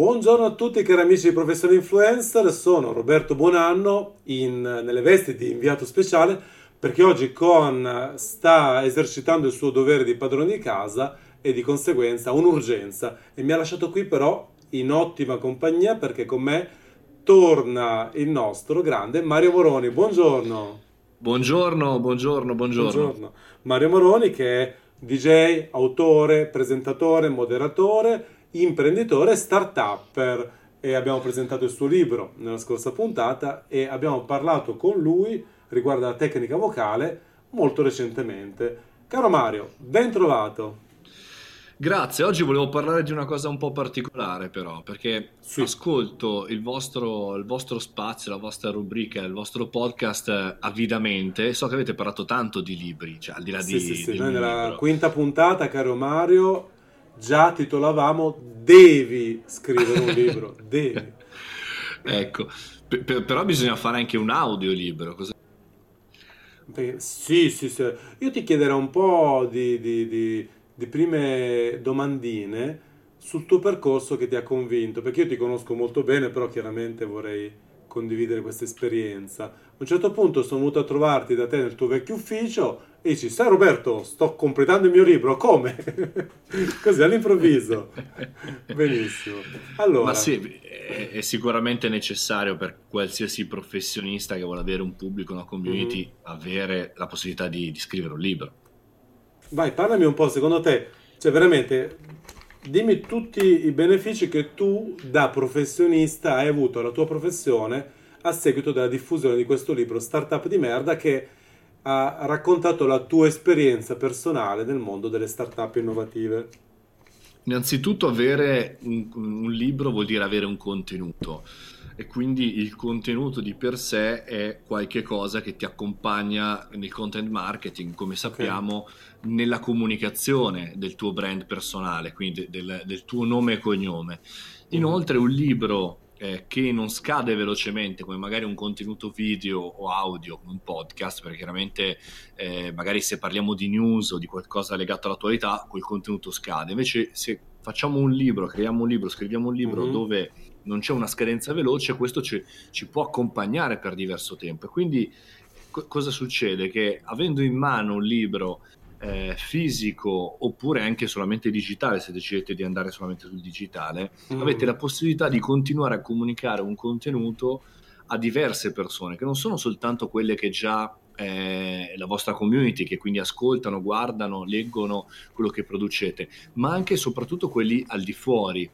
Buongiorno a tutti cari amici di Professione Influencer, sono Roberto Buonanno in, nelle vesti di inviato speciale perché oggi Con sta esercitando il suo dovere di padrone di casa e di conseguenza un'urgenza e mi ha lasciato qui però in ottima compagnia perché con me torna il nostro grande Mario Moroni. Buongiorno. Buongiorno, buongiorno, buongiorno. buongiorno. Mario Moroni che è DJ, autore, presentatore, moderatore imprenditore start-upper e abbiamo presentato il suo libro nella scorsa puntata e abbiamo parlato con lui riguardo alla tecnica vocale molto recentemente. Caro Mario, ben trovato. Grazie, oggi volevo parlare di una cosa un po' particolare però, perché sì. ascolto il vostro, il vostro, spazio, la vostra rubrica, il vostro podcast avidamente, so che avete parlato tanto di libri, cioè al di là sì, di... Sì, sì, noi nella libro. quinta puntata, caro Mario, già titolavamo Devi scrivere un libro, devi. ecco, per, però bisogna fare anche un audiolibro. Cosa... Sì, sì, sì. Io ti chiederò un po' di, di, di, di prime domandine sul tuo percorso che ti ha convinto, perché io ti conosco molto bene, però chiaramente vorrei condividere questa esperienza. A un certo punto sono venuto a trovarti da te nel tuo vecchio ufficio e dici, sai Roberto, sto completando il mio libro, come? Così all'improvviso. Benissimo. Allora... Ma sì, è, è, sicuramente necessario per qualsiasi professionista che vuole avere un pubblico, una community, mm-hmm. avere la possibilità di, di scrivere un libro. Vai, parlami un po', secondo te, cioè veramente dimmi tutti i benefici che tu da professionista hai avuto alla tua professione a seguito della diffusione di questo libro Startup di merda che ha raccontato la tua esperienza personale nel mondo delle startup innovative. Innanzitutto avere un, un libro vuol dire avere un contenuto e quindi il contenuto di per sé è qualche cosa che ti accompagna nel content marketing, come sappiamo, okay. nella comunicazione del tuo brand personale, quindi del, del tuo nome e cognome. Inoltre un libro eh, che non scade velocemente come magari un contenuto video o audio, un podcast, perché chiaramente eh, magari se parliamo di news o di qualcosa legato all'attualità, quel contenuto scade. Invece se facciamo un libro, creiamo un libro, scriviamo un libro mm-hmm. dove non c'è una scadenza veloce, questo ci, ci può accompagnare per diverso tempo. E quindi co- cosa succede? Che avendo in mano un libro eh, fisico oppure anche solamente digitale, se decidete di andare solamente sul digitale, mm. avete la possibilità di continuare a comunicare un contenuto a diverse persone, che non sono soltanto quelle che già eh, la vostra community, che quindi ascoltano, guardano, leggono quello che producete, ma anche e soprattutto quelli al di fuori.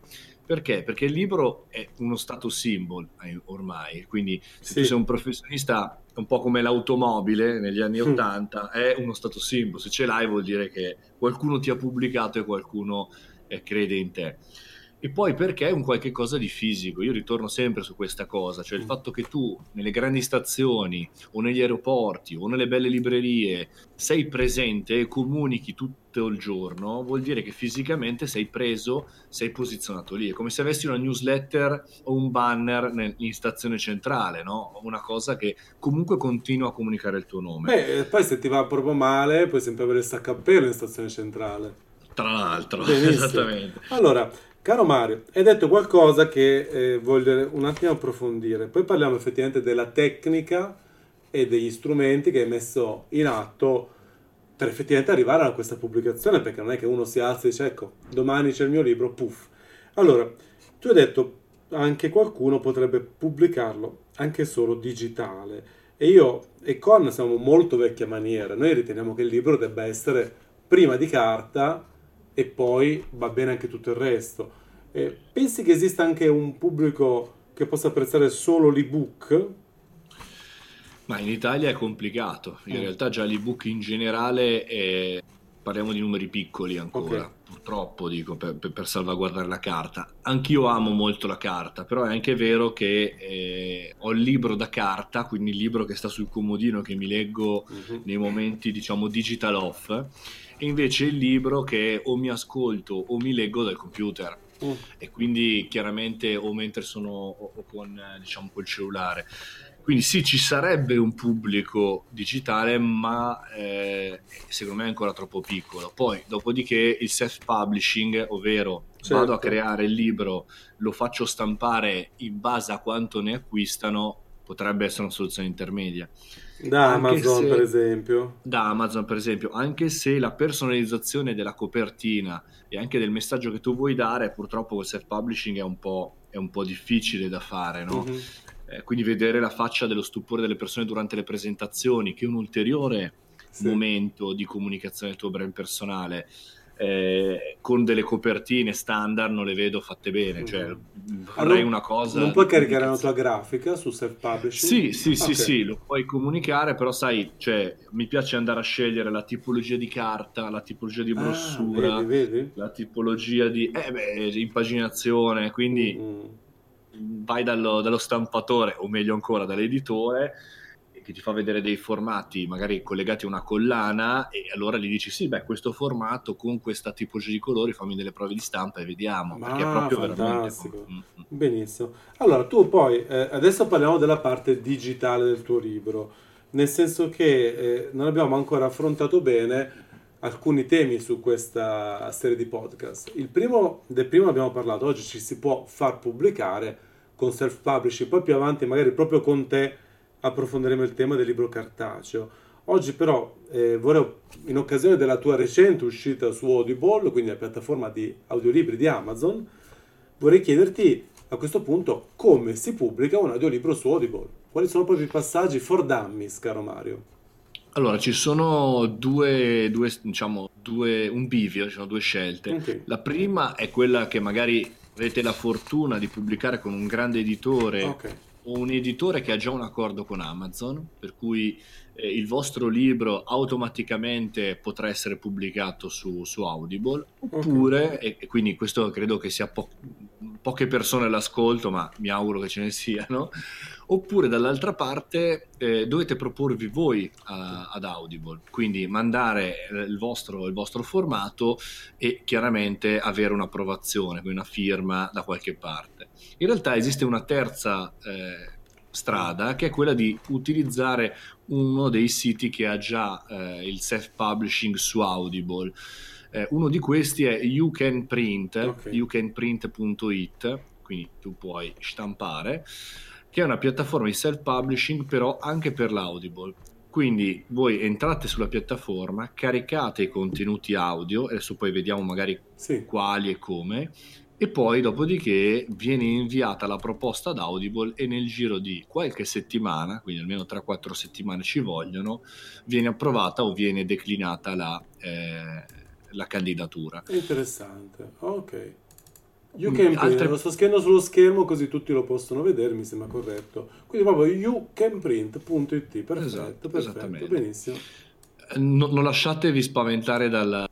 Perché? Perché il libro è uno status symbol eh, ormai, quindi se sì. tu sei un professionista un po' come l'automobile negli anni mm. 80, è uno status symbol, se ce l'hai vuol dire che qualcuno ti ha pubblicato e qualcuno eh, crede in te. E poi perché è un qualche cosa di fisico, io ritorno sempre su questa cosa, cioè il mm. fatto che tu nelle grandi stazioni o negli aeroporti o nelle belle librerie sei presente e comunichi tutto il giorno, vuol dire che fisicamente sei preso, sei posizionato lì, è come se avessi una newsletter o un banner in stazione centrale, no? Una cosa che comunque continua a comunicare il tuo nome. Beh, poi se ti va proprio male puoi sempre avere il saccappello in stazione centrale. Tra l'altro, Benissimo. esattamente. Allora, Caro Mario, hai detto qualcosa che eh, voglio un attimo approfondire, poi parliamo effettivamente della tecnica e degli strumenti che hai messo in atto per effettivamente arrivare a questa pubblicazione, perché non è che uno si alza e dice ecco, domani c'è il mio libro, puff. Allora, tu hai detto anche qualcuno potrebbe pubblicarlo anche solo digitale e io e Con siamo molto vecchia maniera, noi riteniamo che il libro debba essere prima di carta e poi va bene anche tutto il resto. Eh, pensi che esista anche un pubblico che possa apprezzare solo l'ebook? Ma in Italia è complicato, in mm. realtà già l'ebook in generale è... parliamo di numeri piccoli ancora, okay. purtroppo dico, per, per, salvaguardare la carta. Anch'io amo molto la carta, però è anche vero che eh, ho il libro da carta, quindi il libro che sta sul comodino che mi leggo mm-hmm. nei momenti diciamo digital off e invece il libro che o mi ascolto o mi leggo dal computer. Mm. E quindi chiaramente o mentre sono o, o con diciamo col cellulare. Quindi sì, ci sarebbe un pubblico digitale, ma eh, secondo me è ancora troppo piccolo. Poi, dopodiché, il self-publishing, ovvero certo. vado a creare il libro, lo faccio stampare in base a quanto ne acquistano, potrebbe essere una soluzione intermedia. Da Amazon, se, per esempio. Da Amazon, per esempio, anche se la personalizzazione della copertina e anche del messaggio che tu vuoi dare, purtroppo col self-publishing è un po', è un po difficile da fare, no? Mm-hmm eh, quindi vedere la faccia dello stupore delle persone durante le presentazioni, che è un ulteriore sì. momento di comunicazione del tuo brand personale. Eh, con delle copertine standard non le vedo fatte bene. Cioè, vorrei una cosa. Non puoi caricare la tua grafica su self-publishing? Sì, sì, okay. sì, sì, lo puoi comunicare, però sai, cioè, mi piace andare a scegliere la tipologia di carta, la tipologia di ah, brossura, ah, vedi, vedi? la tipologia di eh, beh, impaginazione, quindi. Mm-hmm vai dallo, dallo stampatore o meglio ancora dall'editore che ti fa vedere dei formati magari collegati a una collana e allora gli dici sì, beh, questo formato con questa tipologia di colori fammi delle prove di stampa e vediamo, Ma perché è proprio fantastico. veramente... Mm-hmm. Benissimo. Allora, tu poi, eh, adesso parliamo della parte digitale del tuo libro, nel senso che eh, non abbiamo ancora affrontato bene alcuni temi su questa serie di podcast. Il primo, del primo abbiamo parlato, oggi ci si può far pubblicare con self-publishing, poi più avanti magari proprio con te approfondiremo il tema del libro cartaceo. Oggi però eh, vorrei, in occasione della tua recente uscita su Audible, quindi la piattaforma di audiolibri di Amazon, vorrei chiederti a questo punto come si pubblica un audiolibro su Audible. Quali sono proprio i passaggi for dummies, caro Mario? Allora, ci sono due, due diciamo, due, un bivio, ci sono due scelte. Okay. La prima è quella che magari avete la fortuna di pubblicare con un grande editore okay. o un editore che ha già un accordo con Amazon, per cui eh, il vostro libro automaticamente potrà essere pubblicato su, su Audible, oppure, okay. e, quindi questo credo che sia po- poche persone all'ascolto, ma mi auguro che ce ne siano, oppure dall'altra parte eh, dovete proporvi voi a, ad Audible, quindi mandare il vostro, il vostro, formato e chiaramente avere un'approvazione, quindi una firma da qualche parte. In realtà esiste una terza eh, strada che è quella di utilizzare uno dei siti che ha già eh, il self-publishing su Audible. Eh, uno di questi è youcanprint, okay. youcanprint.it, quindi tu puoi stampare che è una piattaforma di self-publishing però anche per l'Audible. Quindi voi entrate sulla piattaforma, caricate i contenuti audio, adesso poi vediamo magari sì. quali e come, e poi dopodiché viene inviata la proposta ad Audible e nel giro di qualche settimana, quindi almeno 3-4 settimane ci vogliono, viene approvata o viene declinata la, eh, la candidatura. Interessante, ok. You can print, altre... lo sto scrivendo sullo schermo così tutti lo possono vedere, mi sembra corretto. Quindi proprio youcanprint.it, perfetto, esatto, perfetto, benissimo. Eh, no, non lasciatevi spaventare dal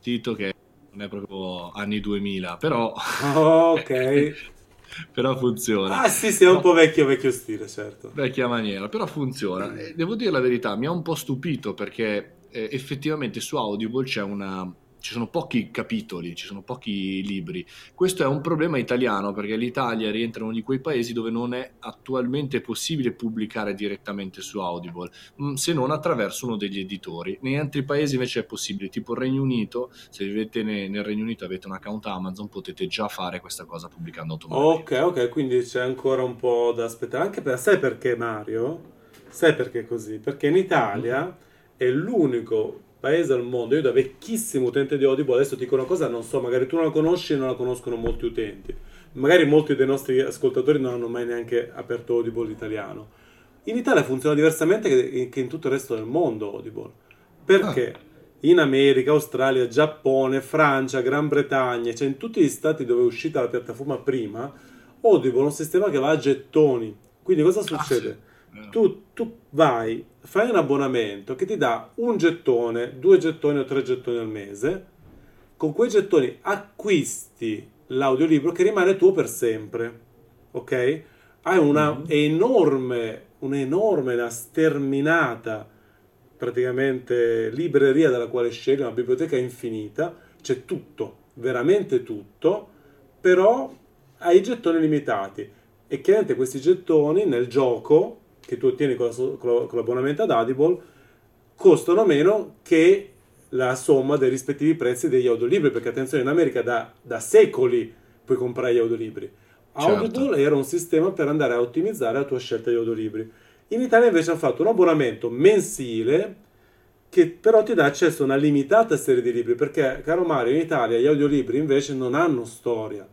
sito che non è proprio anni 2000, però... ok. però funziona. Ah sì, sì, è un po' vecchio, vecchio stile, certo. Vecchia maniera, però funziona. E devo dire la verità, mi ha un po' stupito perché eh, effettivamente su Audible c'è una ci sono pochi capitoli, ci sono pochi libri. Questo è un problema italiano perché l'Italia rientra in uno di quei paesi dove non è attualmente possibile pubblicare direttamente su Audible, mm, se non attraverso uno degli editori. Nei altri paesi invece è possibile, tipo il Regno Unito, se vivete nel Regno Unito e avete un account Amazon potete già fare questa cosa pubblicando automaticamente. Ok, ok, quindi c'è ancora un po' da aspettare. Anche per, sai perché Mario? Sai perché così? Perché in Italia mm-hmm. è l'unico paese al mondo. Io da vecchissimo utente di Audible, adesso ti dico una cosa, non so, magari tu non la conosci e non la conoscono molti utenti. Magari molti dei nostri ascoltatori non hanno mai neanche aperto Audible italiano. In Italia funziona diversamente che in tutto il resto del mondo Audible. Perché? Ah. In America, Australia, Giappone, Francia, Gran Bretagna, cioè in tutti gli stati dove è uscita la piattaforma prima, Audible è un sistema che va a gettoni. Quindi cosa succede? Ah, sì tu, tu, vai, fai un abbonamento che ti dà un gettone, due gettoni o tre gettoni al mese, con quei gettoni acquisti l'audiolibro che rimane tuo per sempre, ok? Hai una mm-hmm. enorme, un'enorme, una sterminata praticamente libreria dalla quale scegli, una biblioteca infinita, c'è tutto, veramente tutto, però hai gettoni limitati e chiaramente questi gettoni nel gioco che tu ottieni con, la, con l'abbonamento ad Audible costano meno che la somma dei rispettivi prezzi degli audiolibri, perché attenzione, in America da, da secoli puoi comprare gli audiolibri. Audible certo. era un sistema per andare a ottimizzare la tua scelta di audiolibri. In Italia invece hanno fatto un abbonamento mensile che però ti dà accesso a una limitata serie di libri, perché, caro Mario, in Italia gli audiolibri invece non hanno storia.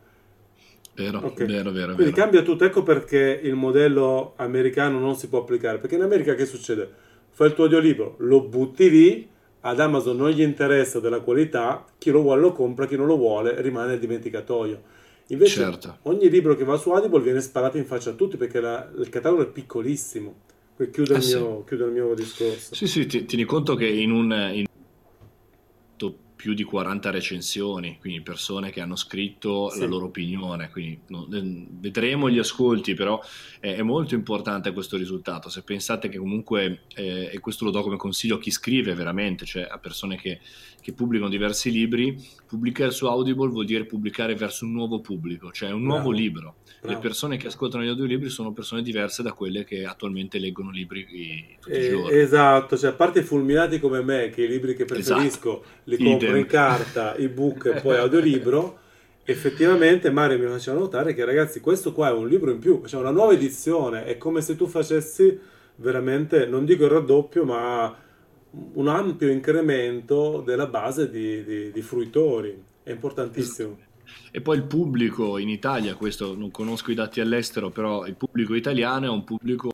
Vero, okay. vero, vero. Quindi vero. cambia tutto, ecco perché il modello americano non si può applicare, perché in America che succede? Fai il tuo audiolibro, lo butti lì, ad Amazon non gli interessa della qualità, chi lo vuole lo compra, chi non lo vuole rimane nel dimenticatoio. Invece certo. ogni libro che va su Audible viene sparato in faccia a tutti perché la, il catalogo è piccolissimo. Chiudo, eh il, mio, sì. chiudo il mio discorso. Sì, sì, ti, tieni conto che in un, in più di 40 recensioni, quindi persone che hanno scritto sì. la loro opinione, quindi no, vedremo gli ascolti, però è, è, molto importante questo risultato. Se pensate che comunque, eh, e questo lo do come consiglio a chi scrive veramente, cioè a persone che, che pubblicano diversi libri, pubblicare su Audible vuol dire pubblicare verso un nuovo pubblico, cioè un nuovo Bravo. libro. Bravo. Le persone che ascoltano gli audiolibri sono persone diverse da quelle che attualmente leggono libri tutti eh, i giorni. Esatto, cioè a parte fulminati come me, che i libri che preferisco esatto. li compro Idem. in carta, ebook e poi audiolibro, effettivamente Mario mi faceva notare che ragazzi questo qua è un libro in più, cioè una nuova edizione, è come se tu facessi veramente, non dico il raddoppio, ma un ampio incremento della base di, di, di fruitori, è importantissimo. E poi il pubblico in Italia, questo non conosco i dati all'estero, però il pubblico italiano è un pubblico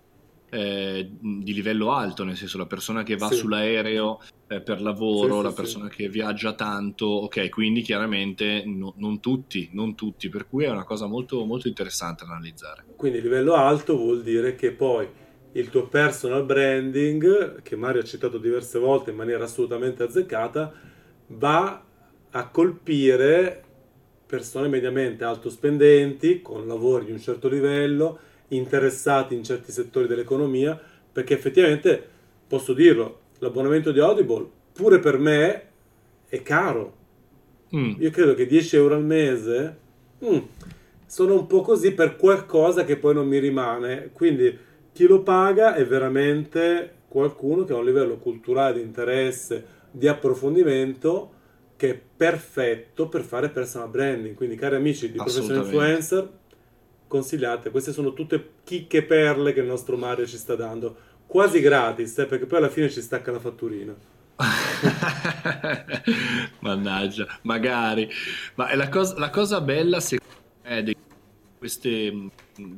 eh, di livello alto, nel senso la persona che va sì. sull'aereo eh, per lavoro, sì, la persona che viaggia tanto, ok, quindi chiaramente no, non tutti, non tutti, per cui è una cosa molto, molto interessante da analizzare. Quindi livello alto vuol dire che poi il tuo personal branding, che Mario ha citato diverse volte in maniera assolutamente azzeccata, va a colpire persone mediamente alto spendenti, con lavori di un certo livello, interessati in certi settori dell'economia, perché effettivamente, posso dirlo, l'abbonamento di Audible, pure per me, è caro. Mm. Io credo che 10 euro al mese mm, sono un po' così per qualcosa che poi non mi rimane. Quindi chi lo paga è veramente qualcuno che ha un livello culturale di interesse, di approfondimento che è perfetto per fare personal branding. Quindi, cari amici di Professional Influencer, consigliate. Queste sono tutte chicche perle che il nostro Mario ci sta dando, quasi gratis, eh, perché poi alla fine ci stacca la fatturina. Mannaggia, magari. Ma la cosa, la cosa bella, secondo me, di queste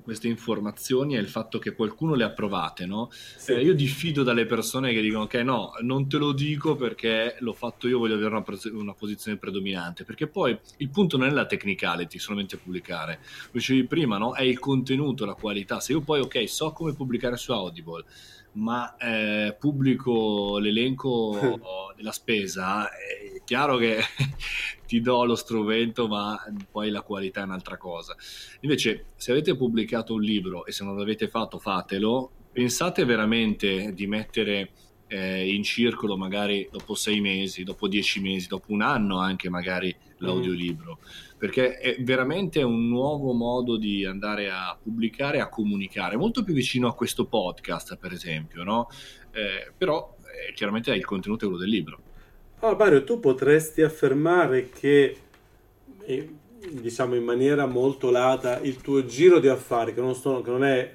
queste informazioni è il fatto che qualcuno le ha provate, no? Sì. Eh, io diffido dalle persone che dicono che no, non te lo dico perché l'ho fatto io, voglio avere una, una, posizione predominante, perché poi il punto non è la technicality, solamente pubblicare. Lo dicevi prima, no? È il contenuto, la qualità. Se io poi, ok, so come pubblicare su Audible, ma eh, pubblico l'elenco della spesa, è chiaro che ti do lo strumento, ma poi la qualità è un'altra cosa. Invece, se avete pubblicato un libro e se non l'avete fatto, fatelo. Pensate veramente di mettere eh, in circolo magari dopo sei mesi, dopo dieci mesi, dopo un anno anche magari l'audiolibro. Mm perché è veramente un nuovo modo di andare a pubblicare, a comunicare, molto più vicino a questo podcast, per esempio, no? Eh, però eh, chiaramente è il contenuto quello del libro. Ah, Mario, tu potresti affermare che, eh, diciamo in maniera molto lata, il tuo giro di affari, che non, sono, che non è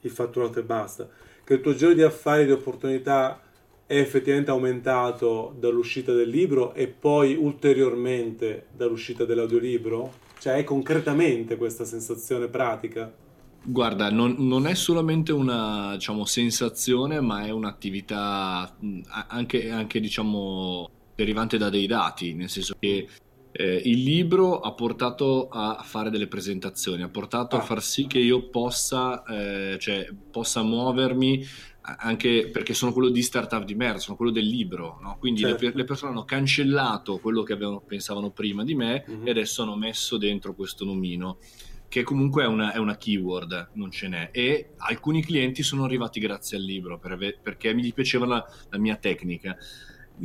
il fatturato e basta, che il tuo giro di affari, di opportunità è effettivamente aumentato dall'uscita del libro e poi ulteriormente dall'uscita dell'audiolibro? Cioè è concretamente questa sensazione pratica? Guarda, non, non è solamente una diciamo, sensazione, ma è un'attività anche, anche diciamo, derivante da dei dati, nel senso che eh, il libro ha portato a fare delle presentazioni, ha portato ah. a far sì che io possa, eh, cioè, possa muovermi anche perché sono quello di Startup di Merz, sono quello del libro, no? quindi certo. le, le, persone hanno cancellato quello che avevano, pensavano prima di me mm-hmm. e adesso hanno messo dentro questo nomino che comunque è una, è una, keyword, non ce n'è. E alcuni clienti sono arrivati grazie al libro per, perché mi piaceva la, la, mia tecnica.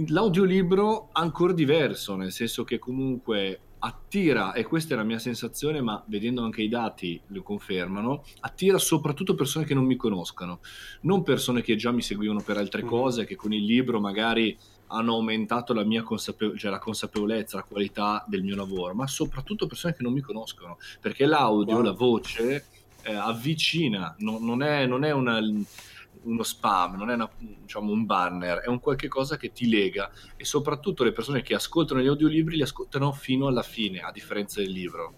L'audiolibro ancora diverso, nel senso che comunque attira, e questa è la mia sensazione, ma vedendo anche i dati lo confermano, attira soprattutto persone che non mi conoscano, non persone che già mi seguivano per altre mm. cose, che con il libro magari hanno aumentato la mia consapevolezza, cioè la consapevolezza, la qualità del mio lavoro, ma soprattutto persone che non mi conoscono, perché l'audio, wow. la voce eh, avvicina, no, non, è, non è una uno spam, non è una, diciamo, un banner, è un qualche cosa che ti lega e soprattutto le persone che ascoltano gli audiolibri li ascoltano fino alla fine, a differenza del libro.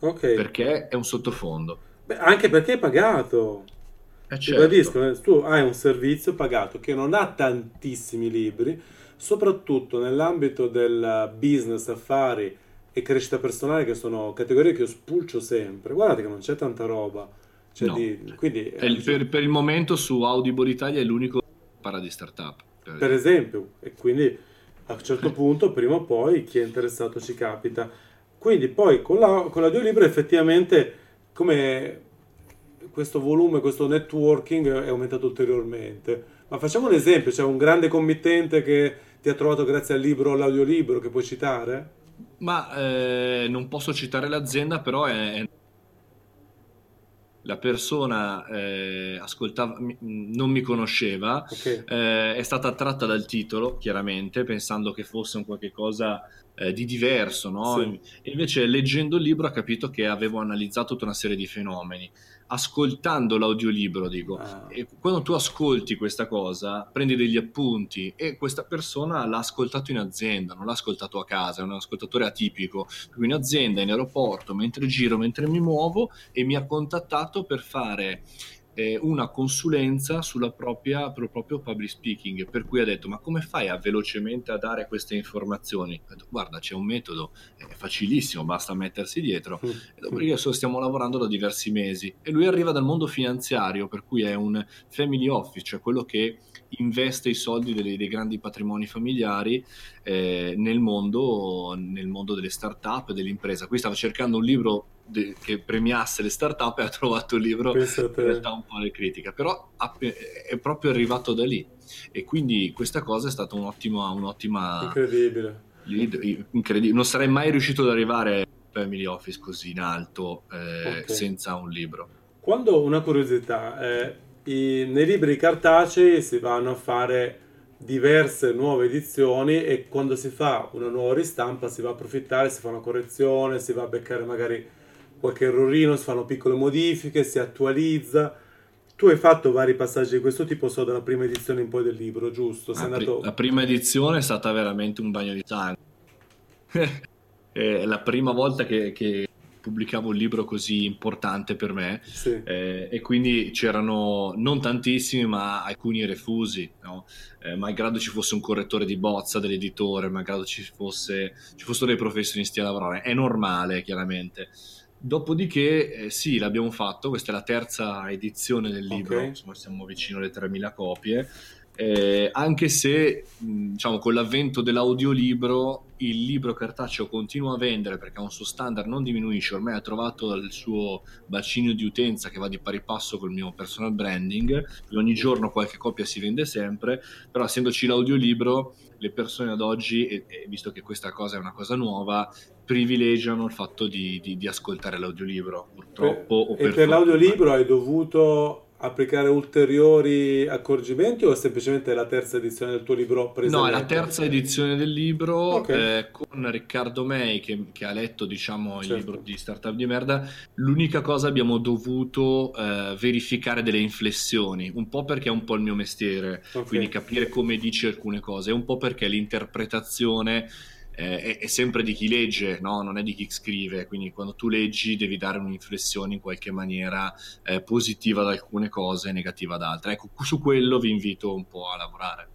Ok. Perché è un sottofondo. Beh, anche perché è pagato. Eh certo. Eh, tu hai un servizio pagato che non ha tantissimi libri, soprattutto nell'ambito del business, affari e crescita personale, che sono categorie che io spulcio sempre. Guardate che non c'è tanta roba cioè no. di, quindi, il, per, per, il momento su Audible Italia è l'unico che parla di startup. Per, per esempio, e quindi a un certo punto, prima o poi, chi è interessato ci capita. Quindi poi con, la, con l'audiolibro effettivamente come questo volume, questo networking è aumentato ulteriormente. Ma facciamo un esempio, c'è un grande committente che ti ha trovato grazie al libro o all'audiolibro che puoi citare? Ma eh, non posso citare l'azienda, però è la persona eh, ascoltava, non mi conosceva, okay. eh, è stata attratta dal titolo, chiaramente, pensando che fosse un qualche cosa eh, di diverso, no? Sì. E invece leggendo il libro ha capito che avevo analizzato tutta una serie di fenomeni ascoltando l'audiolibro, dico, ah. e quando tu ascolti questa cosa, prendi degli appunti e questa persona l'ha ascoltato in azienda, non l'ha ascoltato a casa, è un ascoltatore atipico, quindi in azienda, in aeroporto, mentre giro, mentre mi muovo e mi ha contattato per fare eh, una consulenza sulla propria, sul proprio public speaking, per cui ha detto ma come fai a velocemente a dare queste informazioni? Ho detto guarda c'è un metodo, è facilissimo, basta mettersi dietro mm. e dopodiché stiamo lavorando da diversi mesi e lui arriva dal mondo finanziario, per cui è un family office, cioè quello che investe i soldi dei, dei grandi patrimoni familiari eh, nel, mondo, nel mondo delle start-up e dell'impresa. Qui stava cercando un libro de- che premiasse le start-up e ha trovato il libro in realtà un po' le critiche, però è proprio arrivato da lì e quindi questa cosa è stata un'ottima... un'ottima incredibile. incredibile. Non sarei mai riuscito ad arrivare a Family Office così in alto eh, okay. senza un libro. Quando una curiosità, eh, i, nei libri cartacei si vanno a fare diverse nuove edizioni e quando si fa una nuova ristampa si va a approfittare, si fa una correzione, si va a beccare magari qualche errorino, si fanno piccole modifiche, si attualizza. Tu hai fatto vari passaggi di questo tipo, so dalla prima edizione in poi del libro, giusto? La, andato... la, prima edizione è stata veramente un bagno di sangue. è la prima volta che, che, pubblicavo un libro così importante per me sì. eh, e quindi c'erano non tantissimi ma alcuni refusi, no? eh, malgrado ci fosse un correttore di bozza dell'editore, malgrado ci, fosse, ci fossero dei professionisti a lavorare, è normale chiaramente. Dopodiché, eh, sì, l'abbiamo fatto, questa è la terza edizione del libro, okay. insomma siamo vicino alle 3.000 copie, eh, anche se diciamo con l'avvento dell'audiolibro il libro cartaceo continua a vendere perché ha un suo standard non diminuisce ormai ha trovato il suo bacino di utenza che va di pari passo col mio personal branding ogni giorno qualche copia si vende sempre però essendoci l'audiolibro le persone ad oggi e, e visto che questa cosa è una cosa nuova privilegiano il fatto di, di, di ascoltare l'audiolibro purtroppo per, e per, per l'audiolibro hai dovuto applicare ulteriori accorgimenti o è semplicemente la terza edizione del tuo libro? No, è la terza edizione del libro okay. eh, con Riccardo May che, che ha letto diciamo certo. il libro di Startup di merda. L'unica cosa abbiamo dovuto eh, verificare delle inflessioni, un po' perché è un po' il mio mestiere, okay. quindi capire come dici alcune cose, un po' perché l'interpretazione eh, è, è, sempre di chi legge, no? non è di chi scrive, quindi quando tu leggi devi dare un'inflessione in qualche maniera eh, positiva ad alcune cose e negativa ad altre. Ecco, su quello vi invito un po' a lavorare.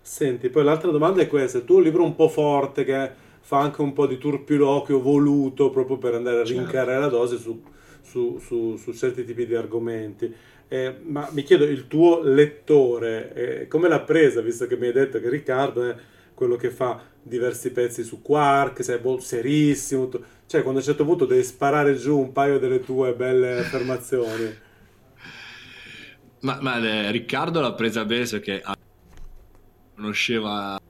Senti, poi l'altra domanda è questa, il tuo libro un po' forte che fa anche un po' di turpiloquio voluto proprio per andare a certo. rincarare certo. la dose su, su, su, su, certi tipi di argomenti. Eh, ma mi chiedo, il tuo lettore, eh, come l'ha presa, visto che mi hai detto che Riccardo è quello che fa diversi pezzi su Quark, sei serissimo, cioè quando a un certo punto devi sparare giù un paio delle tue belle affermazioni. Ma, ma eh, Riccardo l'ha presa bene perché conosceva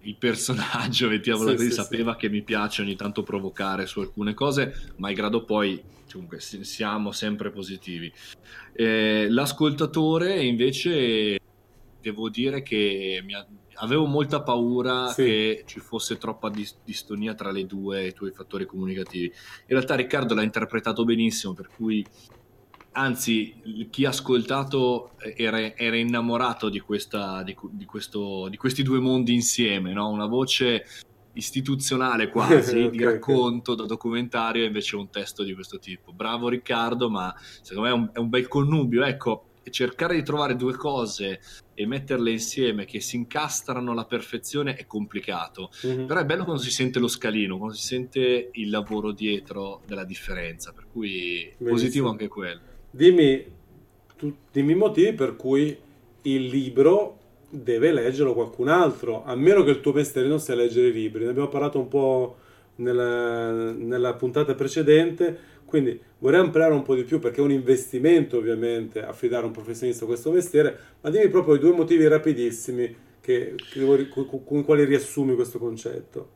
il personaggio, mettiamola sì, così, sì, sapeva sì. che mi piace ogni tanto provocare su alcune cose, ma grado poi, comunque, siamo sempre positivi. Eh, l'ascoltatore invece, devo dire che mi ha, avevo molta paura che ci fosse troppa dis- distonia tra le due i tuoi fattori comunicativi. In realtà Riccardo l'ha interpretato benissimo, per cui anzi chi ha ascoltato era, era innamorato di, questa, di, di, questo, di, questi due mondi insieme, no? una voce istituzionale quasi okay, di racconto okay. da documentario e invece un testo di questo tipo. Bravo Riccardo, ma secondo me è un, è un bel connubio. Ecco, cercare di trovare due cose e metterle insieme che si incastrano alla perfezione è complicato. Mm-hmm. Però è bello quando si sente lo scalino, quando si sente il lavoro dietro della differenza. Per cui Benissimo. positivo anche quello dimmi, tu, dimmi i motivi per cui il libro deve leggerlo qualcun altro, a meno che il tuo mestiere non sia leggere i libri. Ne abbiamo parlato un po' nella, nella puntata precedente, quindi vorrei ampliare un po' di più perché è un investimento ovviamente affidare a un professionista questo mestiere, ma dimmi proprio i due motivi rapidissimi che, che, con i quali riassumi questo concetto.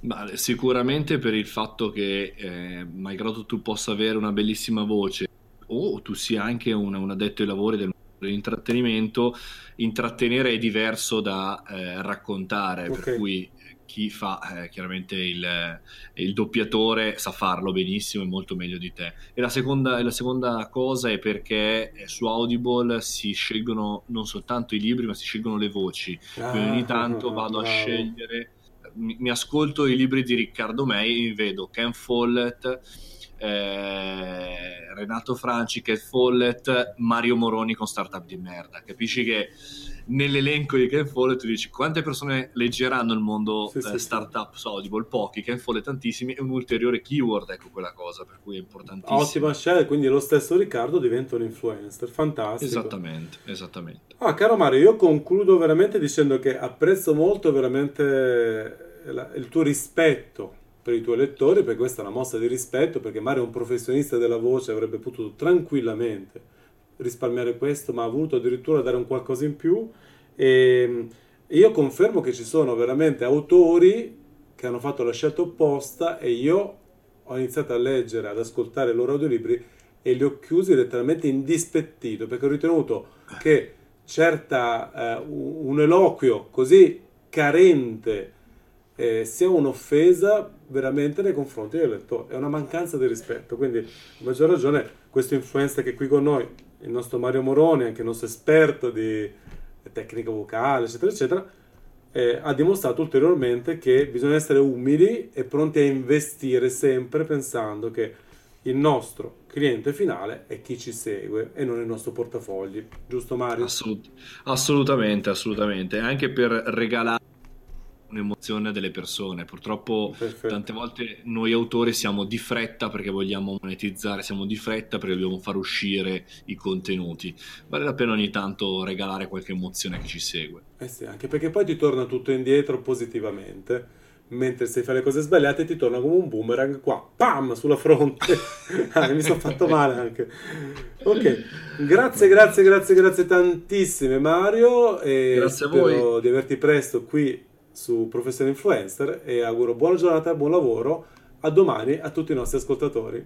Beh, sicuramente per il fatto che, eh, malgrado tu possa avere una bellissima voce, o tu sia anche un, un addetto ai lavori del dell'intrattenimento, intrattenere è diverso da eh, raccontare, okay. per cui chi fa eh, chiaramente il, il, doppiatore sa farlo benissimo e molto meglio di te. E la seconda, la seconda, cosa è perché eh, su Audible si scelgono non soltanto i libri, ma si scelgono le voci. Ah, Quindi ogni tanto vado a scegliere, mi, mi, ascolto i libri di Riccardo May, vedo Ken Follett eh, Renato Franci, Cat Follett, Mario Moroni con Startup di merda. Capisci che nell'elenco di Ken Follett tu dici quante persone leggeranno il mondo sì, eh, startup sì. su Audible? Pochi, Ken Follett tantissimi, è un ulteriore keyword, ecco quella cosa, per cui è importantissimo. Ottima scelta, quindi lo stesso Riccardo diventa un influencer, fantastico. Esattamente, esattamente. Ah, caro Mario, io concludo veramente dicendo che apprezzo molto veramente il tuo rispetto per i tuoi lettori, perché questa è una mossa di rispetto, perché Mario è un professionista della voce, avrebbe potuto tranquillamente risparmiare questo, ma ha voluto addirittura dare un qualcosa in più. E io confermo che ci sono veramente autori che hanno fatto la scelta opposta e io ho iniziato a leggere, ad ascoltare i loro audiolibri e li ho chiusi letteralmente indispettito perché ho ritenuto che certa eh, un eloquio così carente eh, sia un'offesa veramente nei confronti del lettore, è una mancanza di rispetto, quindi a maggior ragione questo influencer che è qui con noi, il nostro Mario Moroni, anche il nostro esperto di tecnica vocale, eccetera, eccetera, eh, ha dimostrato ulteriormente che bisogna essere umili e pronti a investire sempre pensando che il nostro cliente finale è chi ci segue e non il nostro portafogli, giusto Mario? Assolut- assolutamente, assolutamente, anche per regalare un'emozione delle persone. Purtroppo Perfetto. tante volte noi autori siamo di fretta perché vogliamo monetizzare, siamo di fretta perché dobbiamo far uscire i contenuti. Vale la pena ogni tanto regalare qualche emozione a chi ci segue. Eh sì, anche perché poi ti torna tutto indietro positivamente. Mentre se fai le cose sbagliate ti torna come un boomerang qua, pam, sulla fronte. ah, mi sono fatto male anche. Ok, grazie, grazie, grazie, grazie tantissime Mario. E grazie a voi. di averti presto qui su Professione Influencer e auguro buona giornata e buon lavoro. A domani a tutti i nostri ascoltatori.